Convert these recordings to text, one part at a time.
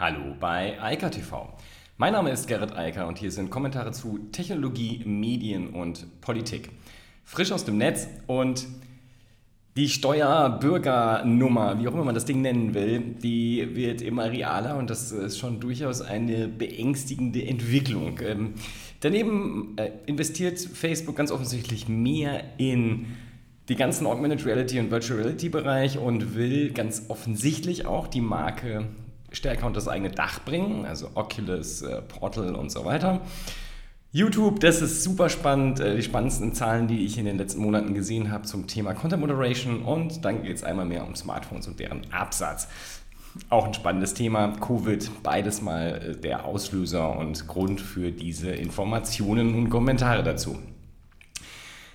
Hallo bei Eika TV. Mein Name ist Gerrit Eiker und hier sind Kommentare zu Technologie, Medien und Politik. Frisch aus dem Netz und die Steuerbürgernummer, wie auch immer man das Ding nennen will, die wird immer realer und das ist schon durchaus eine beängstigende Entwicklung. Ähm, daneben äh, investiert Facebook ganz offensichtlich mehr in die ganzen Augmented Reality und Virtual Reality Bereich und will ganz offensichtlich auch die Marke stärker unter das eigene Dach bringen, also Oculus, äh, Portal und so weiter. YouTube, das ist super spannend. Äh, die spannendsten Zahlen, die ich in den letzten Monaten gesehen habe zum Thema Content Moderation. Und dann geht es einmal mehr um Smartphones und deren Absatz. Auch ein spannendes Thema. Covid, beides mal äh, der Auslöser und Grund für diese Informationen und Kommentare dazu.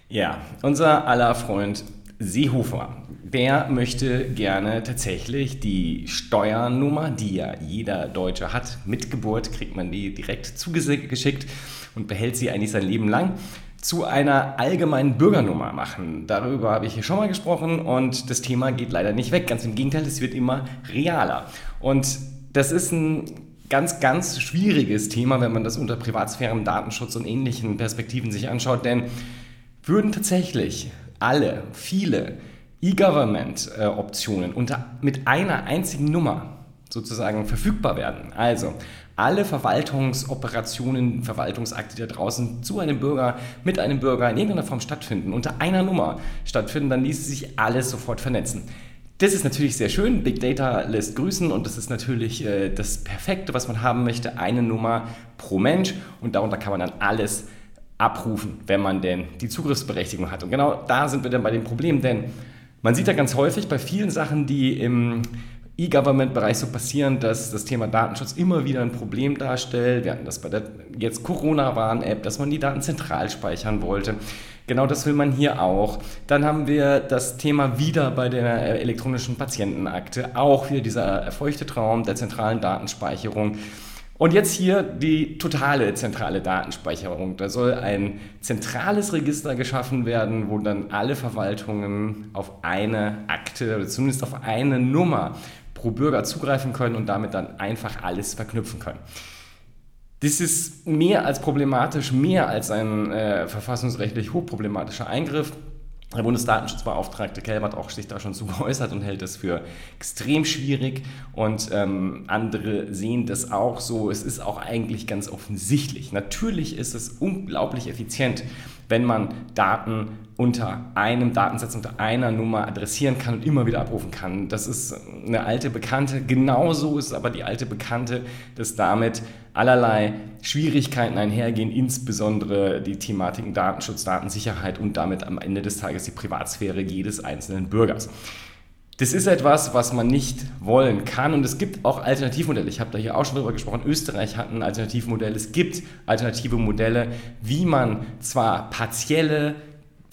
Ja, unser aller Freund Seehofer, der möchte gerne tatsächlich die Steuernummer, die ja jeder Deutsche hat, mit Geburt kriegt man die direkt zugeschickt und behält sie eigentlich sein Leben lang, zu einer allgemeinen Bürgernummer machen. Darüber habe ich hier schon mal gesprochen und das Thema geht leider nicht weg. Ganz im Gegenteil, es wird immer realer. Und das ist ein ganz, ganz schwieriges Thema, wenn man das unter Privatsphären, Datenschutz und ähnlichen Perspektiven sich anschaut, denn würden tatsächlich alle, viele E-Government-Optionen unter, mit einer einzigen Nummer sozusagen verfügbar werden. Also alle Verwaltungsoperationen, Verwaltungsakte, die da draußen zu einem Bürger, mit einem Bürger in irgendeiner Form stattfinden, unter einer Nummer stattfinden, dann ließe sich alles sofort vernetzen. Das ist natürlich sehr schön. Big Data lässt grüßen und das ist natürlich äh, das Perfekte, was man haben möchte. Eine Nummer pro Mensch und darunter kann man dann alles abrufen, wenn man denn die Zugriffsberechtigung hat. Und genau da sind wir dann bei dem Problem, denn man sieht ja ganz häufig bei vielen Sachen, die im E-Government-Bereich so passieren, dass das Thema Datenschutz immer wieder ein Problem darstellt. Wir hatten das bei der jetzt Corona-Warn-App, dass man die Daten zentral speichern wollte. Genau das will man hier auch. Dann haben wir das Thema wieder bei der elektronischen Patientenakte, auch wieder dieser erfeuchte Traum der zentralen Datenspeicherung. Und jetzt hier die totale zentrale Datenspeicherung. Da soll ein zentrales Register geschaffen werden, wo dann alle Verwaltungen auf eine Akte oder zumindest auf eine Nummer pro Bürger zugreifen können und damit dann einfach alles verknüpfen können. Das ist mehr als problematisch, mehr als ein äh, verfassungsrechtlich hochproblematischer Eingriff. Der Bundesdatenschutzbeauftragte Kelber hat auch sich da schon zu geäußert und hält das für extrem schwierig. Und ähm, andere sehen das auch so. Es ist auch eigentlich ganz offensichtlich. Natürlich ist es unglaublich effizient, wenn man Daten unter einem Datensatz, unter einer Nummer adressieren kann und immer wieder abrufen kann. Das ist eine alte Bekannte. Genauso ist aber die alte Bekannte, dass damit allerlei Schwierigkeiten einhergehen, insbesondere die Thematiken Datenschutz, Datensicherheit und damit am Ende des Tages die Privatsphäre jedes einzelnen Bürgers. Das ist etwas, was man nicht wollen kann und es gibt auch Alternativmodelle. Ich habe da hier auch schon drüber gesprochen. Österreich hat ein Alternativmodell. Es gibt alternative Modelle, wie man zwar partielle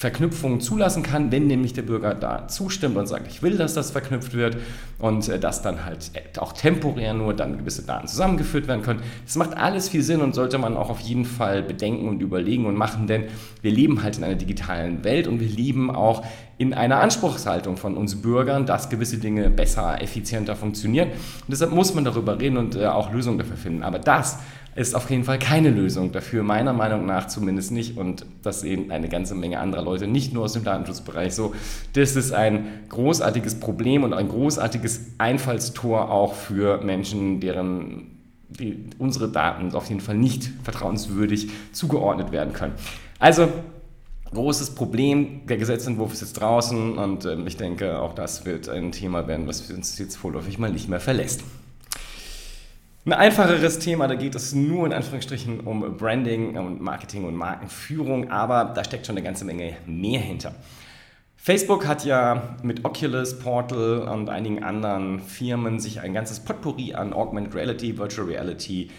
Verknüpfungen zulassen kann, wenn nämlich der Bürger da zustimmt und sagt, ich will, dass das verknüpft wird und äh, dass dann halt äh, auch temporär nur dann gewisse Daten zusammengeführt werden können. Das macht alles viel Sinn und sollte man auch auf jeden Fall bedenken und überlegen und machen, denn wir leben halt in einer digitalen Welt und wir leben auch in einer Anspruchshaltung von uns Bürgern, dass gewisse Dinge besser, effizienter funktionieren. Und deshalb muss man darüber reden und äh, auch Lösungen dafür finden. Aber das ist auf jeden Fall keine Lösung dafür, meiner Meinung nach zumindest nicht. Und das sehen eine ganze Menge anderer Leute, nicht nur aus dem Datenschutzbereich so. Das ist ein großartiges Problem und ein großartiges Einfallstor auch für Menschen, deren die, unsere Daten auf jeden Fall nicht vertrauenswürdig zugeordnet werden können. Also großes Problem. Der Gesetzentwurf ist jetzt draußen und äh, ich denke, auch das wird ein Thema werden, was uns jetzt vorläufig mal nicht mehr verlässt. Ein einfacheres Thema, da geht es nur in Anführungsstrichen um Branding und Marketing und Markenführung, aber da steckt schon eine ganze Menge mehr hinter. Facebook hat ja mit Oculus, Portal und einigen anderen Firmen sich ein ganzes Potpourri an Augmented Reality, Virtual Reality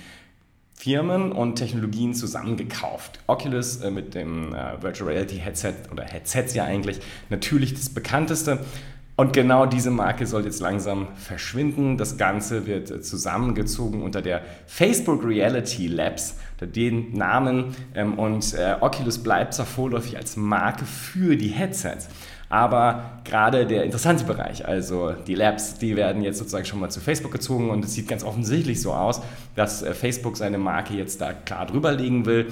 Firmen und Technologien zusammengekauft. Oculus äh, mit dem äh, Virtual Reality Headset oder Headsets ja eigentlich natürlich das bekannteste. Und genau diese Marke soll jetzt langsam verschwinden. Das Ganze wird zusammengezogen unter der Facebook Reality Labs, unter den Namen. Ähm, und äh, Oculus bleibt zwar vorläufig als Marke für die Headsets. Aber gerade der interessante Bereich, also die Labs, die werden jetzt sozusagen schon mal zu Facebook gezogen und es sieht ganz offensichtlich so aus, dass äh, Facebook seine Marke jetzt da klar drüber legen will.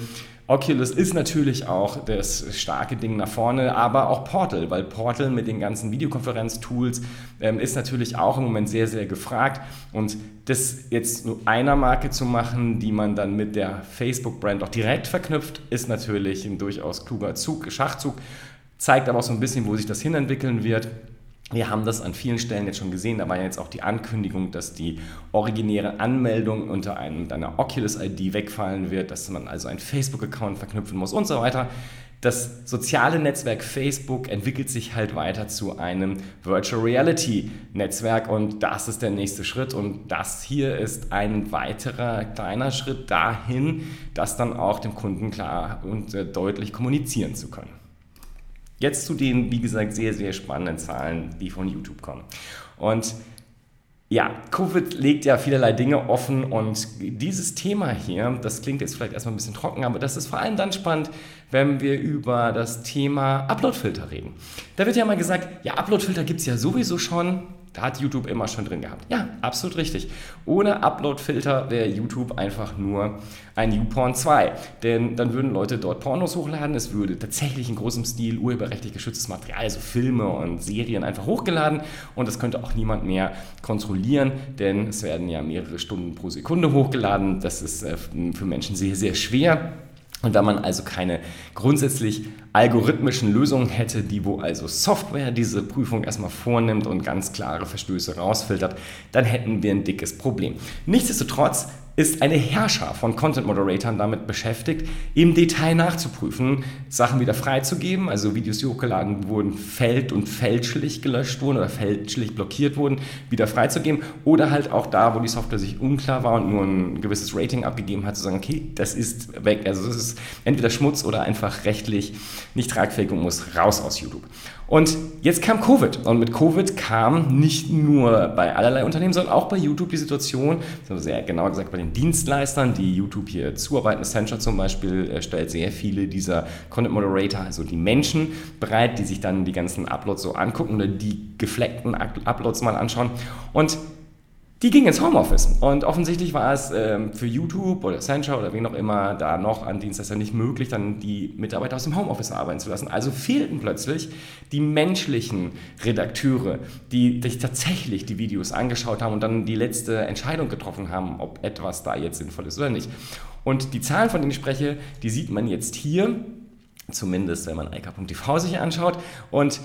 Oculus ist natürlich auch das starke Ding nach vorne, aber auch Portal, weil Portal mit den ganzen Videokonferenz-Tools ähm, ist natürlich auch im Moment sehr, sehr gefragt. Und das jetzt nur einer Marke zu machen, die man dann mit der Facebook-Brand auch direkt verknüpft, ist natürlich ein durchaus kluger Zug, Schachzug, zeigt aber auch so ein bisschen, wo sich das hinentwickeln wird. Wir haben das an vielen Stellen jetzt schon gesehen. Da war ja jetzt auch die Ankündigung, dass die originäre Anmeldung unter einem, einer Oculus-ID wegfallen wird, dass man also einen Facebook-Account verknüpfen muss und so weiter. Das soziale Netzwerk Facebook entwickelt sich halt weiter zu einem Virtual Reality Netzwerk und das ist der nächste Schritt und das hier ist ein weiterer kleiner Schritt dahin, das dann auch dem Kunden klar und äh, deutlich kommunizieren zu können. Jetzt zu den, wie gesagt, sehr, sehr spannenden Zahlen, die von YouTube kommen. Und ja, Covid legt ja vielerlei Dinge offen und dieses Thema hier, das klingt jetzt vielleicht erstmal ein bisschen trocken, aber das ist vor allem dann spannend, wenn wir über das Thema Uploadfilter reden. Da wird ja mal gesagt, ja, Uploadfilter gibt es ja sowieso schon, da hat YouTube immer schon drin gehabt. Ja, absolut richtig. Ohne Upload-Filter wäre YouTube einfach nur ein YouPorn 2. Denn dann würden Leute dort Pornos hochladen. Es würde tatsächlich in großem Stil urheberrechtlich geschütztes Material, also Filme und Serien einfach hochgeladen. Und das könnte auch niemand mehr kontrollieren, denn es werden ja mehrere Stunden pro Sekunde hochgeladen. Das ist äh, für Menschen sehr, sehr schwer. Und wenn man also keine grundsätzlich algorithmischen Lösungen hätte, die wo also Software diese Prüfung erstmal vornimmt und ganz klare Verstöße rausfiltert, dann hätten wir ein dickes Problem. Nichtsdestotrotz ist eine Herrscher von Content Moderatoren damit beschäftigt, im Detail nachzuprüfen, Sachen wieder freizugeben, also Videos, die hochgeladen wurden, fällt- und fälschlich gelöscht wurden oder fälschlich blockiert wurden, wieder freizugeben oder halt auch da, wo die Software sich unklar war und nur ein gewisses Rating abgegeben hat, zu sagen, okay, das ist weg, also das ist entweder Schmutz oder einfach rechtlich nicht tragfähig und muss raus aus YouTube. Und jetzt kam Covid und mit Covid kam nicht nur bei allerlei Unternehmen, sondern auch bei YouTube die Situation, sehr genauer gesagt bei Dienstleistern, die YouTube hier zuarbeiten. Accenture zum Beispiel äh, stellt sehr viele dieser Content Moderator, also die Menschen, bereit, die sich dann die ganzen Uploads so angucken oder die gefleckten Uploads mal anschauen. Und die ging ins Homeoffice. Und offensichtlich war es ähm, für YouTube oder Accenture oder wen auch immer da noch an Dienstleister nicht möglich, dann die Mitarbeiter aus dem Homeoffice arbeiten zu lassen. Also fehlten plötzlich die menschlichen Redakteure, die sich tatsächlich die Videos angeschaut haben und dann die letzte Entscheidung getroffen haben, ob etwas da jetzt sinnvoll ist oder nicht. Und die Zahlen, von denen ich spreche, die sieht man jetzt hier zumindest wenn man IK.tv sich anschaut. Und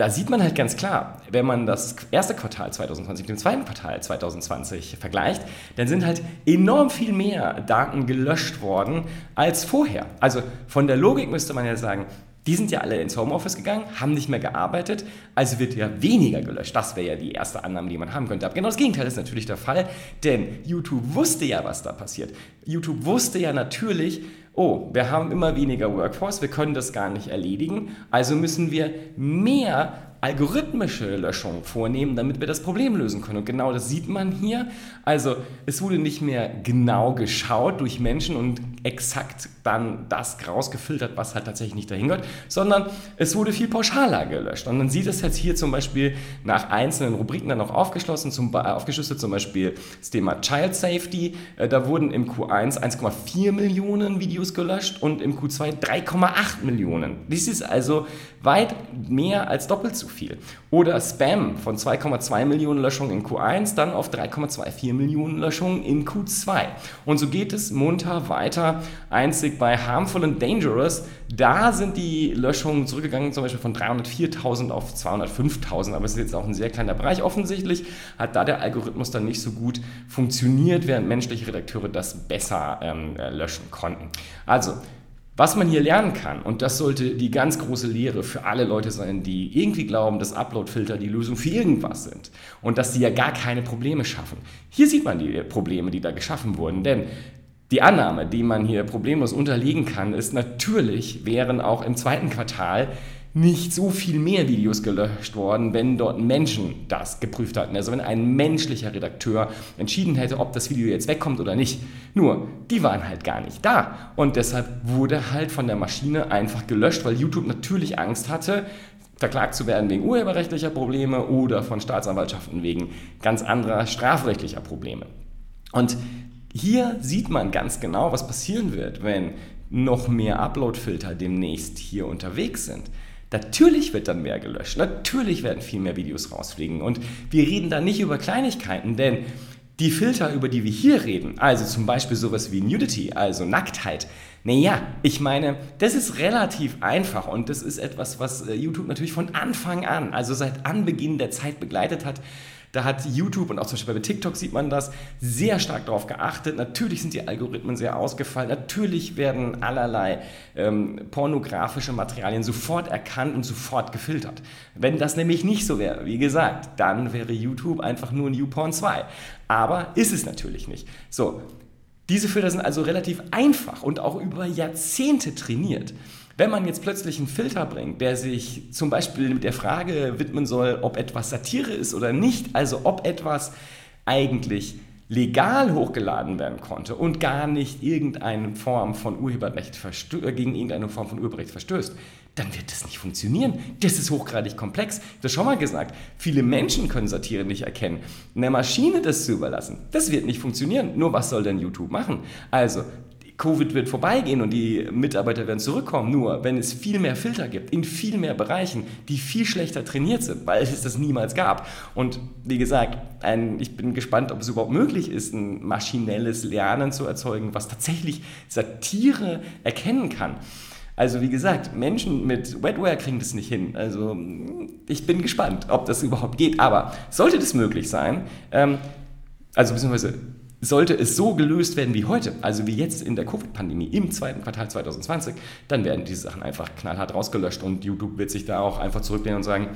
da sieht man halt ganz klar, wenn man das erste Quartal 2020 mit dem zweiten Quartal 2020 vergleicht, dann sind halt enorm viel mehr Daten gelöscht worden als vorher. Also von der Logik müsste man ja sagen, die sind ja alle ins Homeoffice gegangen, haben nicht mehr gearbeitet, also wird ja weniger gelöscht. Das wäre ja die erste Annahme, die man haben könnte. Aber genau das Gegenteil ist natürlich der Fall, denn YouTube wusste ja, was da passiert. YouTube wusste ja natürlich, oh, wir haben immer weniger Workforce, wir können das gar nicht erledigen, also müssen wir mehr algorithmische Löschung vornehmen, damit wir das Problem lösen können. Und genau das sieht man hier. Also es wurde nicht mehr genau geschaut durch Menschen und exakt dann das rausgefiltert, was halt tatsächlich nicht dahin gehört, sondern es wurde viel pauschaler gelöscht. Und man sieht es jetzt hier zum Beispiel nach einzelnen Rubriken dann auch aufgeschlossen, zum, äh, aufgeschlüsselt, zum Beispiel das Thema Child Safety. Äh, da wurden im Q1 1,4 Millionen Videos gelöscht und im Q2 3,8 Millionen. Dies ist also weit mehr als doppelt so viel. Oder Spam von 2,2 Millionen Löschungen in Q1, dann auf 3,24 Millionen Löschungen in Q2. Und so geht es munter weiter. Einzig bei Harmful and Dangerous, da sind die Löschungen zurückgegangen, zum Beispiel von 304.000 auf 205.000. Aber es ist jetzt auch ein sehr kleiner Bereich. Offensichtlich hat da der Algorithmus dann nicht so gut funktioniert, während menschliche Redakteure das besser ähm, äh, löschen konnten. Also, was man hier lernen kann, und das sollte die ganz große Lehre für alle Leute sein, die irgendwie glauben, dass Uploadfilter die Lösung für irgendwas sind und dass sie ja gar keine Probleme schaffen. Hier sieht man die Probleme, die da geschaffen wurden, denn die Annahme, die man hier problemlos unterliegen kann, ist natürlich, wären auch im zweiten Quartal nicht so viel mehr Videos gelöscht worden, wenn dort Menschen das geprüft hatten. Also wenn ein menschlicher Redakteur entschieden hätte, ob das Video jetzt wegkommt oder nicht. Nur, die waren halt gar nicht da. Und deshalb wurde halt von der Maschine einfach gelöscht, weil YouTube natürlich Angst hatte, verklagt zu werden wegen urheberrechtlicher Probleme oder von Staatsanwaltschaften wegen ganz anderer strafrechtlicher Probleme. Und hier sieht man ganz genau, was passieren wird, wenn noch mehr Upload-Filter demnächst hier unterwegs sind. Natürlich wird dann mehr gelöscht, natürlich werden viel mehr Videos rausfliegen. Und wir reden da nicht über Kleinigkeiten, denn die Filter, über die wir hier reden, also zum Beispiel sowas wie Nudity, also Nacktheit, naja, ich meine, das ist relativ einfach und das ist etwas, was äh, YouTube natürlich von Anfang an, also seit Anbeginn der Zeit begleitet hat. Da hat YouTube und auch zum Beispiel bei TikTok sieht man das sehr stark darauf geachtet. Natürlich sind die Algorithmen sehr ausgefallen. Natürlich werden allerlei ähm, pornografische Materialien sofort erkannt und sofort gefiltert. Wenn das nämlich nicht so wäre, wie gesagt, dann wäre YouTube einfach nur YouPorn 2. Aber ist es natürlich nicht. So, diese Filter sind also relativ einfach und auch über Jahrzehnte trainiert. Wenn man jetzt plötzlich einen Filter bringt, der sich zum Beispiel mit der Frage widmen soll, ob etwas Satire ist oder nicht, also ob etwas eigentlich legal hochgeladen werden konnte und gar nicht irgendeine Form von Urheberrecht äh, gegen irgendeine Form von Urheberrecht verstößt, dann wird das nicht funktionieren. Das ist hochgradig komplex. Ich habe das schon mal gesagt. Viele Menschen können Satire nicht erkennen. Einer Maschine das zu überlassen, das wird nicht funktionieren. Nur was soll denn YouTube machen? Also, Covid wird vorbeigehen und die Mitarbeiter werden zurückkommen. Nur wenn es viel mehr Filter gibt, in viel mehr Bereichen, die viel schlechter trainiert sind, weil es das niemals gab. Und wie gesagt, ein, ich bin gespannt, ob es überhaupt möglich ist, ein maschinelles Lernen zu erzeugen, was tatsächlich Satire erkennen kann. Also wie gesagt, Menschen mit Wetware kriegen das nicht hin. Also ich bin gespannt, ob das überhaupt geht. Aber sollte das möglich sein, ähm, also beziehungsweise sollte es so gelöst werden wie heute, also wie jetzt in der Covid-Pandemie im zweiten Quartal 2020, dann werden diese Sachen einfach knallhart rausgelöscht und YouTube wird sich da auch einfach zurücklehnen und sagen,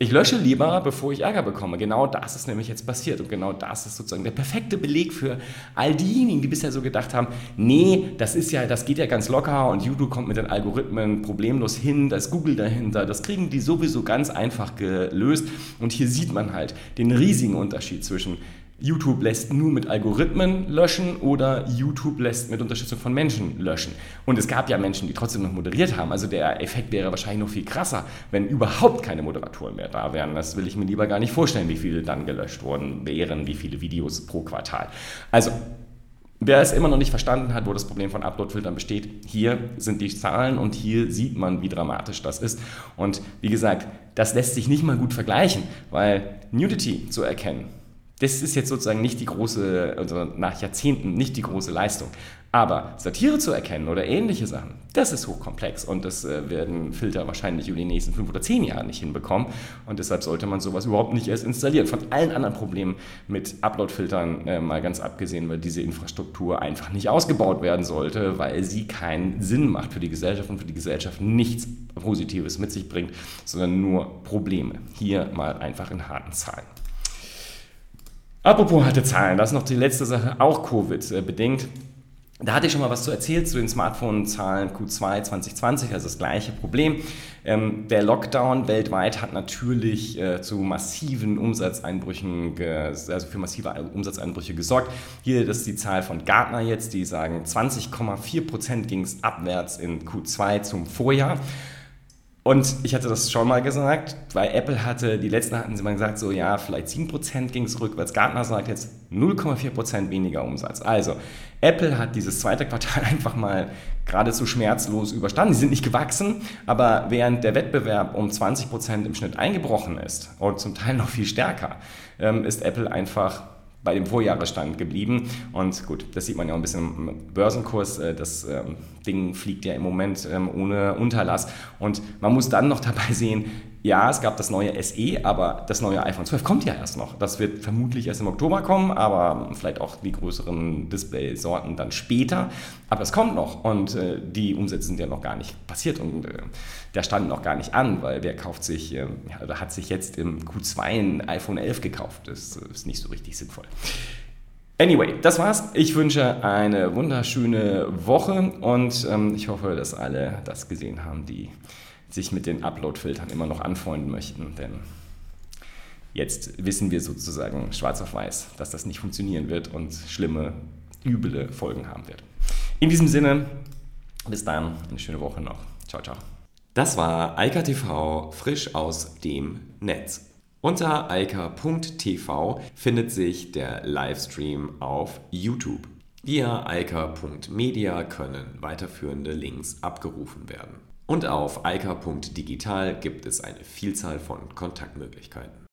ich lösche lieber, bevor ich Ärger bekomme. Genau das ist nämlich jetzt passiert und genau das ist sozusagen der perfekte Beleg für all diejenigen, die bisher so gedacht haben, nee, das ist ja, das geht ja ganz locker und YouTube kommt mit den Algorithmen problemlos hin, da ist Google dahinter, das kriegen die sowieso ganz einfach gelöst und hier sieht man halt den riesigen Unterschied zwischen YouTube lässt nur mit Algorithmen löschen oder YouTube lässt mit Unterstützung von Menschen löschen. Und es gab ja Menschen, die trotzdem noch moderiert haben. Also der Effekt wäre wahrscheinlich noch viel krasser, wenn überhaupt keine Moderatoren mehr da wären. Das will ich mir lieber gar nicht vorstellen, wie viele dann gelöscht worden wären, wie viele Videos pro Quartal. Also Wer es immer noch nicht verstanden hat, wo das Problem von Uploadfiltern besteht, hier sind die Zahlen und hier sieht man, wie dramatisch das ist. Und wie gesagt, das lässt sich nicht mal gut vergleichen, weil Nudity zu erkennen, das ist jetzt sozusagen nicht die große, also nach Jahrzehnten nicht die große Leistung. Aber Satire zu erkennen oder ähnliche Sachen, das ist hochkomplex und das äh, werden Filter wahrscheinlich über die nächsten fünf oder zehn Jahre nicht hinbekommen. Und deshalb sollte man sowas überhaupt nicht erst installieren. Von allen anderen Problemen mit Upload-Filtern äh, mal ganz abgesehen, weil diese Infrastruktur einfach nicht ausgebaut werden sollte, weil sie keinen Sinn macht für die Gesellschaft und für die Gesellschaft nichts Positives mit sich bringt, sondern nur Probleme. Hier mal einfach in harten Zahlen. Apropos harte Zahlen, das ist noch die letzte Sache, auch Covid-bedingt. Äh, da hatte ich schon mal was zu erzählt zu den Smartphone-Zahlen Q2 2020, also das gleiche Problem. Ähm, der Lockdown weltweit hat natürlich äh, zu massiven Umsatzeinbrüchen, also für massive Umsatzeinbrüche gesorgt. Hier ist die Zahl von Gartner jetzt, die sagen 20,4 Prozent ging es abwärts in Q2 zum Vorjahr. Und ich hatte das schon mal gesagt, weil Apple hatte, die letzten hatten sie mal gesagt, so ja, vielleicht 7% ging es rückwärts. Gartner sagt jetzt 0,4% weniger Umsatz. Also, Apple hat dieses zweite Quartal einfach mal geradezu schmerzlos überstanden. Sie sind nicht gewachsen, aber während der Wettbewerb um 20% im Schnitt eingebrochen ist und zum Teil noch viel stärker, ähm, ist Apple einfach bei dem Vorjahresstand geblieben. Und gut, das sieht man ja auch ein bisschen im Börsenkurs. Äh, das ähm, Ding fliegt ja im Moment ähm, ohne Unterlass. Und man muss dann noch dabei sehen, ja, es gab das neue SE, aber das neue iPhone 12 kommt ja erst noch. Das wird vermutlich erst im Oktober kommen, aber vielleicht auch die größeren Display-Sorten dann später. Aber es kommt noch und äh, die Umsätze sind ja noch gar nicht passiert und äh, der stand noch gar nicht an, weil wer kauft sich, äh, ja, hat sich jetzt im Q2 ein iPhone 11 gekauft. Das ist nicht so richtig sinnvoll. Anyway, das war's. Ich wünsche eine wunderschöne Woche und ähm, ich hoffe, dass alle das gesehen haben, die sich mit den Upload-Filtern immer noch anfreunden möchten, denn jetzt wissen wir sozusagen schwarz auf weiß, dass das nicht funktionieren wird und schlimme, üble Folgen haben wird. In diesem Sinne, bis dann, eine schöne Woche noch. Ciao, ciao. Das war Eika TV frisch aus dem Netz. Unter eika.tv findet sich der Livestream auf YouTube. Via eika.media können weiterführende Links abgerufen werden. Und auf eika.digital gibt es eine Vielzahl von Kontaktmöglichkeiten.